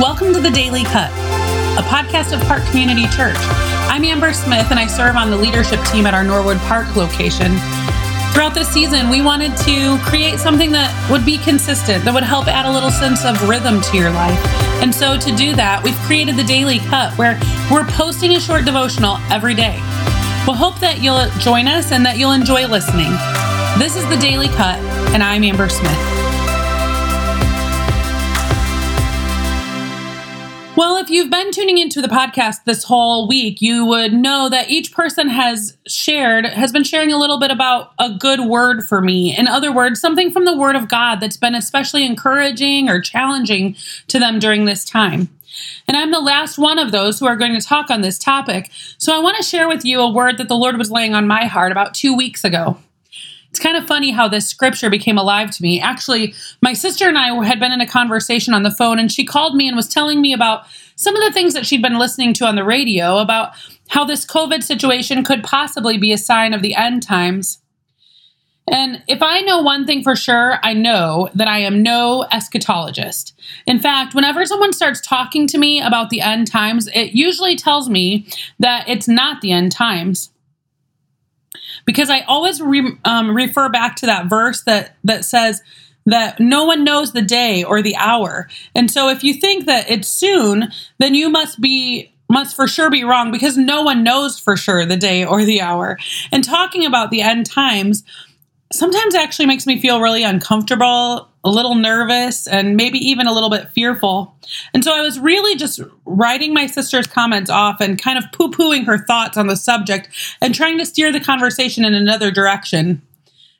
Welcome to the Daily Cut, a podcast of Park Community Church. I'm Amber Smith and I serve on the leadership team at our Norwood Park location. Throughout this season, we wanted to create something that would be consistent, that would help add a little sense of rhythm to your life. And so, to do that, we've created the Daily Cut, where we're posting a short devotional every day. We'll hope that you'll join us and that you'll enjoy listening. This is the Daily Cut, and I'm Amber Smith. Well, if you've been tuning into the podcast this whole week, you would know that each person has shared, has been sharing a little bit about a good word for me. In other words, something from the Word of God that's been especially encouraging or challenging to them during this time. And I'm the last one of those who are going to talk on this topic. So I want to share with you a word that the Lord was laying on my heart about two weeks ago. It's kind of funny how this scripture became alive to me. Actually, my sister and I had been in a conversation on the phone, and she called me and was telling me about some of the things that she'd been listening to on the radio about how this COVID situation could possibly be a sign of the end times. And if I know one thing for sure, I know that I am no eschatologist. In fact, whenever someone starts talking to me about the end times, it usually tells me that it's not the end times because I always re, um, refer back to that verse that that says that no one knows the day or the hour. And so if you think that it's soon, then you must be must for sure be wrong because no one knows for sure the day or the hour. And talking about the end times sometimes actually makes me feel really uncomfortable, a little nervous, and maybe even a little bit fearful. And so I was really just writing my sister's comments off and kind of poo pooing her thoughts on the subject and trying to steer the conversation in another direction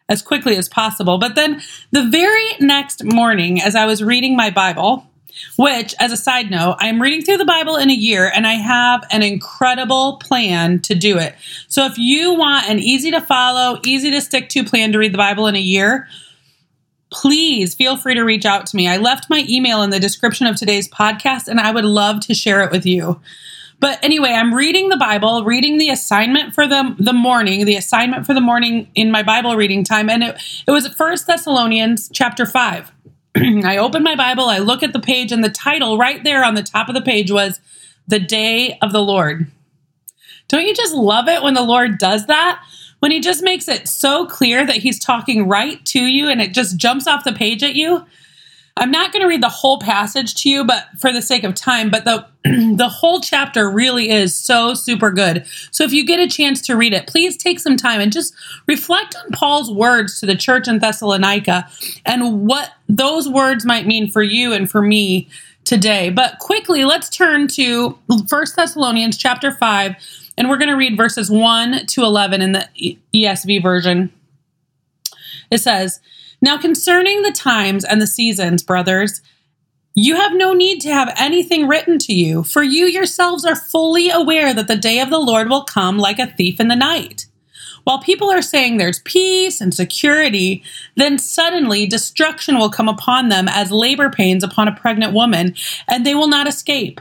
as quickly as possible. But then the very next morning, as I was reading my Bible, which, as a side note, I'm reading through the Bible in a year and I have an incredible plan to do it. So if you want an easy to follow, easy to stick to plan to read the Bible in a year, please feel free to reach out to me. I left my email in the description of today's podcast and I would love to share it with you. But anyway, I'm reading the Bible, reading the assignment for the, the morning, the assignment for the morning in my Bible reading time. And it, it was First Thessalonians chapter 5. I open my Bible, I look at the page, and the title right there on the top of the page was The Day of the Lord. Don't you just love it when the Lord does that? When he just makes it so clear that he's talking right to you and it just jumps off the page at you? I'm not going to read the whole passage to you, but for the sake of time, but the the whole chapter really is so super good. So if you get a chance to read it, please take some time and just reflect on Paul's words to the church in Thessalonica and what those words might mean for you and for me today. But quickly, let's turn to First Thessalonians chapter 5 and we're going to read verses 1 to 11 in the ESV version. It says, now, concerning the times and the seasons, brothers, you have no need to have anything written to you, for you yourselves are fully aware that the day of the Lord will come like a thief in the night. While people are saying there's peace and security, then suddenly destruction will come upon them as labor pains upon a pregnant woman, and they will not escape.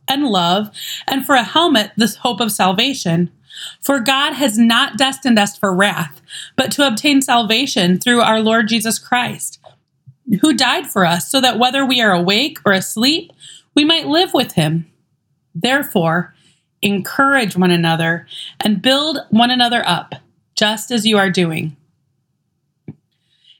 and love, and for a helmet, this hope of salvation. For God has not destined us for wrath, but to obtain salvation through our Lord Jesus Christ, who died for us, so that whether we are awake or asleep, we might live with him. Therefore, encourage one another and build one another up, just as you are doing.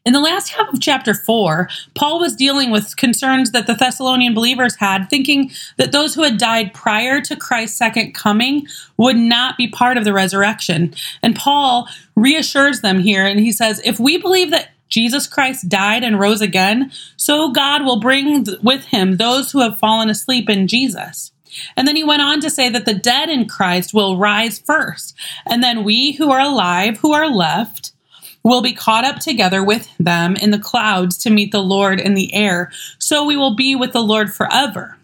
In the last half of chapter 4, Paul was dealing with concerns that the Thessalonian believers had, thinking that those who had died prior to Christ's second coming would not be part of the resurrection. And Paul reassures them here, and he says, If we believe that Jesus Christ died and rose again, so God will bring with him those who have fallen asleep in Jesus. And then he went on to say that the dead in Christ will rise first, and then we who are alive, who are left, will be caught up together with them in the clouds to meet the Lord in the air. So we will be with the Lord forever.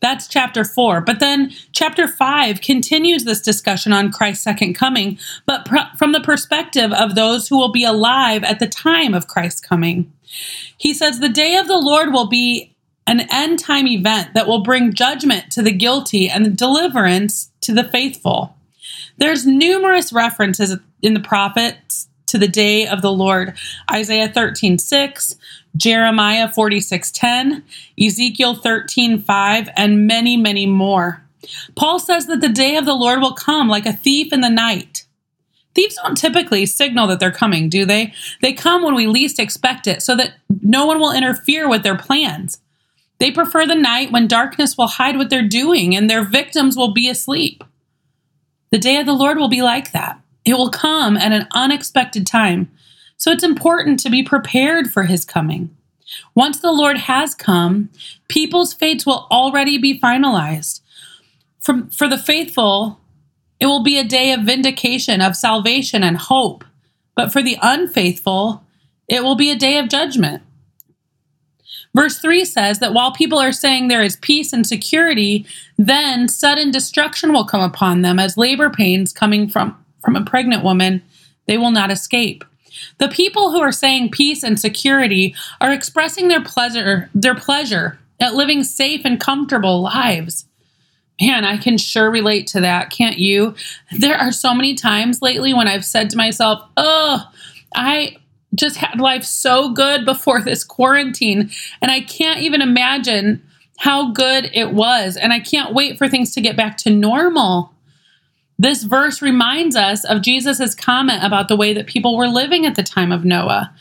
That's chapter four. But then chapter five continues this discussion on Christ's second coming, but pr- from the perspective of those who will be alive at the time of Christ's coming. He says, The day of the Lord will be an end time event that will bring judgment to the guilty and deliverance to the faithful. There's numerous references in the prophets to the day of the Lord. Isaiah 13, 6, Jeremiah 46:10, Ezekiel 13:5 and many many more. Paul says that the day of the Lord will come like a thief in the night. Thieves don't typically signal that they're coming, do they? They come when we least expect it so that no one will interfere with their plans. They prefer the night when darkness will hide what they're doing and their victims will be asleep. The day of the Lord will be like that. It will come at an unexpected time so it's important to be prepared for his coming. Once the Lord has come, people's fates will already be finalized. For, for the faithful, it will be a day of vindication, of salvation and hope. But for the unfaithful, it will be a day of judgment. Verse 3 says that while people are saying there is peace and security, then sudden destruction will come upon them as labor pains coming from, from a pregnant woman. They will not escape. The people who are saying peace and security are expressing their pleasure, their pleasure at living safe and comfortable lives. Man, I can sure relate to that, can't you? There are so many times lately when I've said to myself, "Oh, I just had life so good before this quarantine, and I can't even imagine how good it was, and I can't wait for things to get back to normal." This verse reminds us of Jesus' comment about the way that people were living at the time of Noah.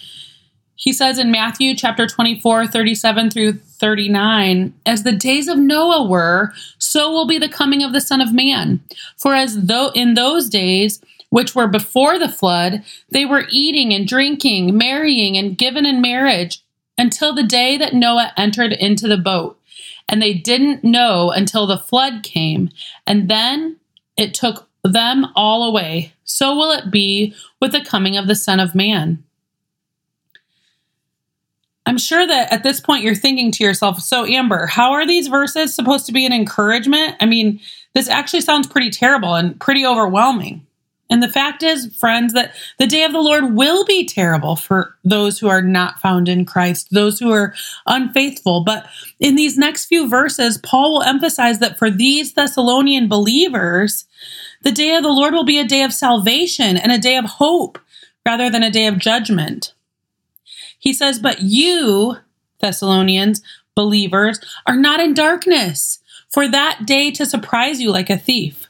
He says in Matthew chapter 24, 37 through 39, As the days of Noah were, so will be the coming of the Son of Man. For as though in those days, which were before the flood, they were eating and drinking, marrying and given in marriage, until the day that Noah entered into the boat. And they didn't know until the flood came. And then it took them all away. So will it be with the coming of the Son of Man. I'm sure that at this point you're thinking to yourself, so Amber, how are these verses supposed to be an encouragement? I mean, this actually sounds pretty terrible and pretty overwhelming. And the fact is, friends, that the day of the Lord will be terrible for those who are not found in Christ, those who are unfaithful. But in these next few verses, Paul will emphasize that for these Thessalonian believers, the day of the Lord will be a day of salvation and a day of hope rather than a day of judgment. He says, But you, Thessalonians, believers, are not in darkness for that day to surprise you like a thief.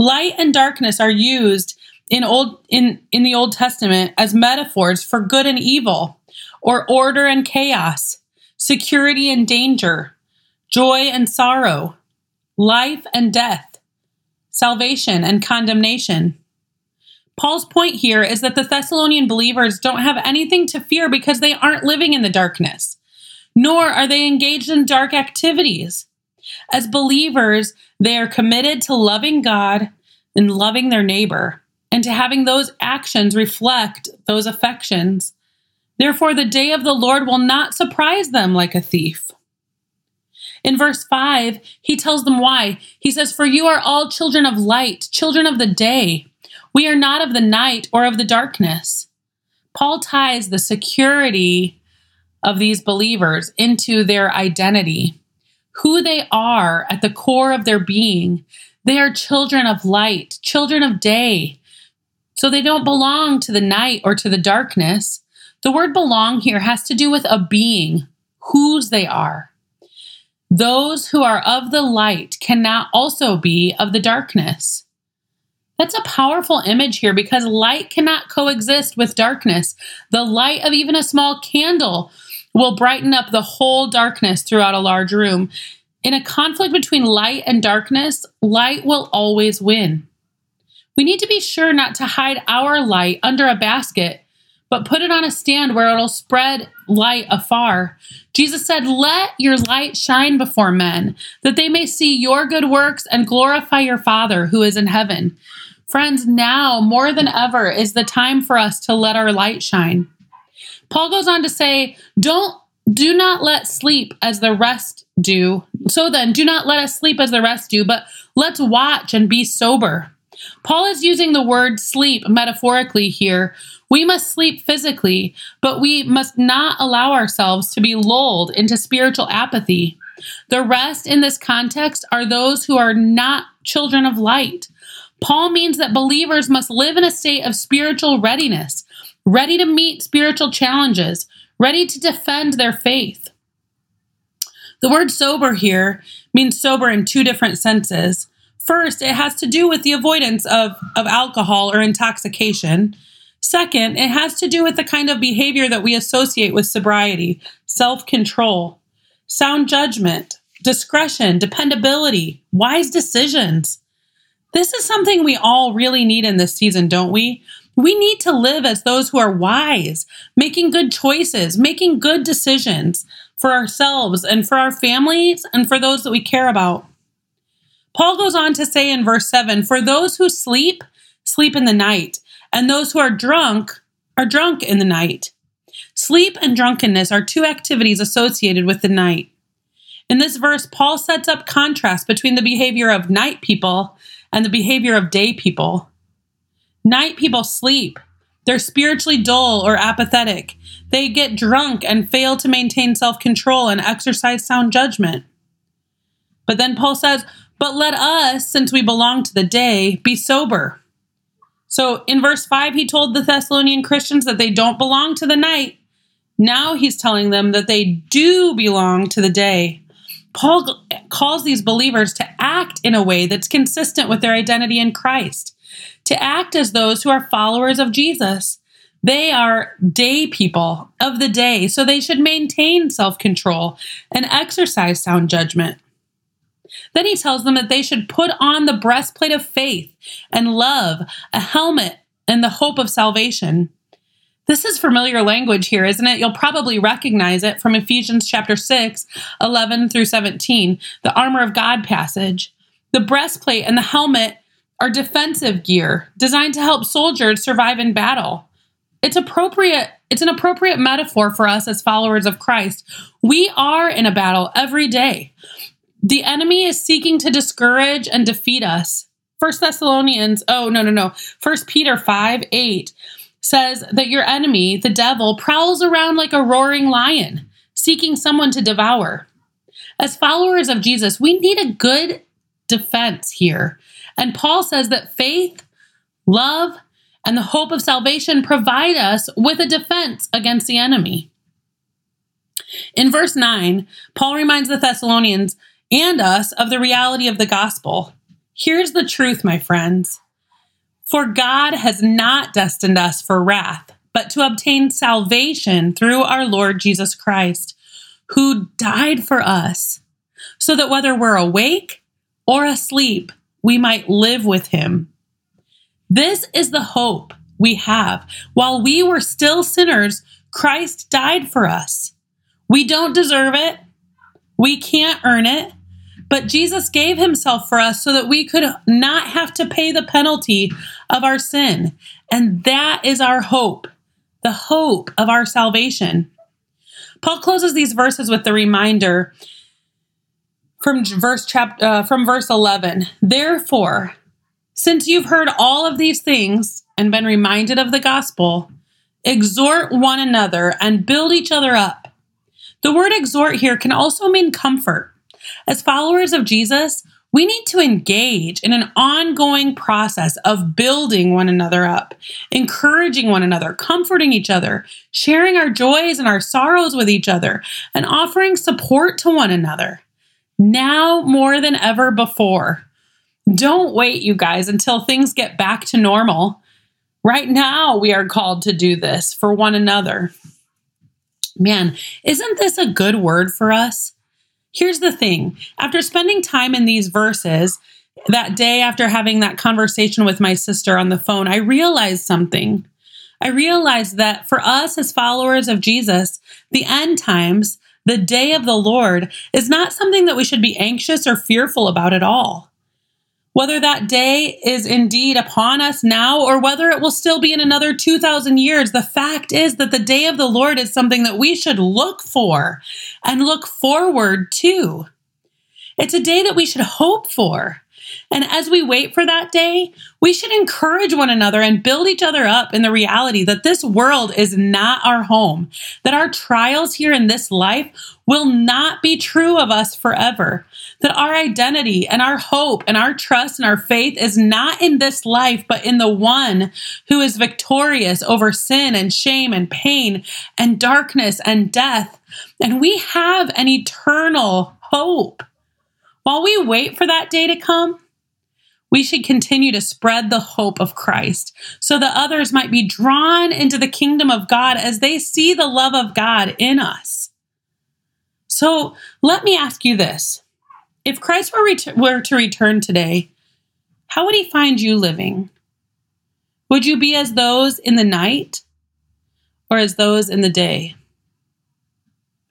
Light and darkness are used in old in, in the Old Testament as metaphors for good and evil, or order and chaos, security and danger, joy and sorrow, life and death, salvation and condemnation. Paul's point here is that the Thessalonian believers don't have anything to fear because they aren't living in the darkness, nor are they engaged in dark activities. As believers, they are committed to loving God and loving their neighbor, and to having those actions reflect those affections. Therefore, the day of the Lord will not surprise them like a thief. In verse 5, he tells them why. He says, For you are all children of light, children of the day. We are not of the night or of the darkness. Paul ties the security of these believers into their identity who they are at the core of their being. They are children of light, children of day. So they don't belong to the night or to the darkness. The word belong here has to do with a being, whose they are. Those who are of the light cannot also be of the darkness. That's a powerful image here because light cannot coexist with darkness. The light of even a small candle will brighten up the whole darkness throughout a large room. In a conflict between light and darkness, light will always win. We need to be sure not to hide our light under a basket, but put it on a stand where it'll spread light afar. Jesus said, Let your light shine before men, that they may see your good works and glorify your Father who is in heaven. Friends, now more than ever is the time for us to let our light shine. Paul goes on to say, don't do not let sleep as the rest do. So then, do not let us sleep as the rest do, but let's watch and be sober. Paul is using the word sleep metaphorically here. We must sleep physically, but we must not allow ourselves to be lulled into spiritual apathy. The rest in this context are those who are not children of light. Paul means that believers must live in a state of spiritual readiness, ready to meet spiritual challenges, ready to defend their faith. The word sober here means sober in two different senses. First, it has to do with the avoidance of, of alcohol or intoxication. Second, it has to do with the kind of behavior that we associate with sobriety self control, sound judgment, discretion, dependability, wise decisions. This is something we all really need in this season, don't we? We need to live as those who are wise, making good choices, making good decisions for ourselves and for our families and for those that we care about. Paul goes on to say in verse 7 For those who sleep, sleep in the night, and those who are drunk are drunk in the night. Sleep and drunkenness are two activities associated with the night. In this verse, Paul sets up contrast between the behavior of night people and the behavior of day people. Night people sleep. They're spiritually dull or apathetic. They get drunk and fail to maintain self control and exercise sound judgment. But then Paul says, But let us, since we belong to the day, be sober. So in verse 5, he told the Thessalonian Christians that they don't belong to the night. Now he's telling them that they do belong to the day. Paul calls these believers to act in a way that's consistent with their identity in Christ, to act as those who are followers of Jesus. They are day people of the day, so they should maintain self control and exercise sound judgment. Then he tells them that they should put on the breastplate of faith and love, a helmet, and the hope of salvation. This is familiar language here, isn't it? You'll probably recognize it from Ephesians chapter 6, 11 through 17, the armor of God passage. The breastplate and the helmet are defensive gear designed to help soldiers survive in battle. It's appropriate it's an appropriate metaphor for us as followers of Christ. We are in a battle every day. The enemy is seeking to discourage and defeat us. First Thessalonians, oh no, no, no. First Peter 5, 8 says that your enemy, the devil, prowls around like a roaring lion, seeking someone to devour. As followers of Jesus, we need a good defense here. And Paul says that faith, love, and the hope of salvation provide us with a defense against the enemy. In verse 9, Paul reminds the Thessalonians and us of the reality of the gospel. Here's the truth, my friends. For God has not destined us for wrath, but to obtain salvation through our Lord Jesus Christ, who died for us, so that whether we're awake or asleep, we might live with him. This is the hope we have. While we were still sinners, Christ died for us. We don't deserve it. We can't earn it. But Jesus gave himself for us so that we could not have to pay the penalty of our sin. And that is our hope, the hope of our salvation. Paul closes these verses with the reminder from verse chapter uh, from verse 11. Therefore, since you've heard all of these things and been reminded of the gospel, exhort one another and build each other up. The word exhort here can also mean comfort. As followers of Jesus, we need to engage in an ongoing process of building one another up, encouraging one another, comforting each other, sharing our joys and our sorrows with each other, and offering support to one another. Now more than ever before. Don't wait, you guys, until things get back to normal. Right now, we are called to do this for one another. Man, isn't this a good word for us? Here's the thing after spending time in these verses, that day after having that conversation with my sister on the phone, I realized something. I realized that for us as followers of Jesus, the end times, the day of the Lord, is not something that we should be anxious or fearful about at all. Whether that day is indeed upon us now or whether it will still be in another 2,000 years, the fact is that the day of the Lord is something that we should look for and look forward to. It's a day that we should hope for. And as we wait for that day, we should encourage one another and build each other up in the reality that this world is not our home, that our trials here in this life will not be true of us forever, that our identity and our hope and our trust and our faith is not in this life, but in the one who is victorious over sin and shame and pain and darkness and death. And we have an eternal hope. While we wait for that day to come, we should continue to spread the hope of Christ so that others might be drawn into the kingdom of God as they see the love of God in us. So let me ask you this if Christ were, ret- were to return today, how would he find you living? Would you be as those in the night or as those in the day?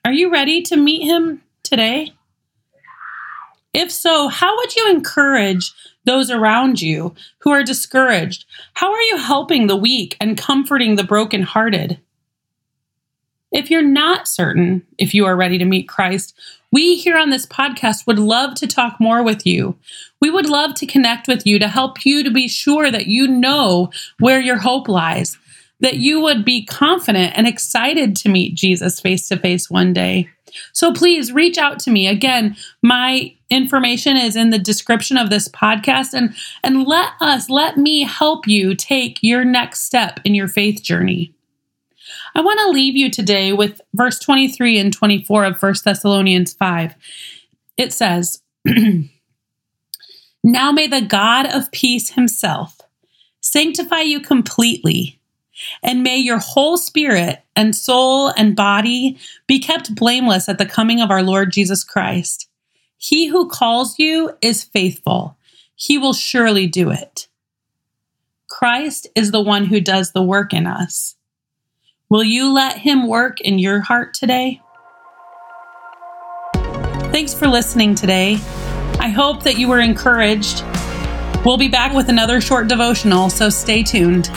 Are you ready to meet him today? If so, how would you encourage those around you who are discouraged? How are you helping the weak and comforting the brokenhearted? If you're not certain if you are ready to meet Christ, we here on this podcast would love to talk more with you. We would love to connect with you to help you to be sure that you know where your hope lies, that you would be confident and excited to meet Jesus face to face one day. So please reach out to me. Again, my information is in the description of this podcast and and let us let me help you take your next step in your faith journey. I want to leave you today with verse 23 and 24 of 1 Thessalonians 5. It says, Now may the God of peace himself sanctify you completely, and may your whole spirit and soul and body be kept blameless at the coming of our Lord Jesus Christ. He who calls you is faithful, he will surely do it. Christ is the one who does the work in us. Will you let Him work in your heart today? Thanks for listening today. I hope that you were encouraged. We'll be back with another short devotional, so stay tuned.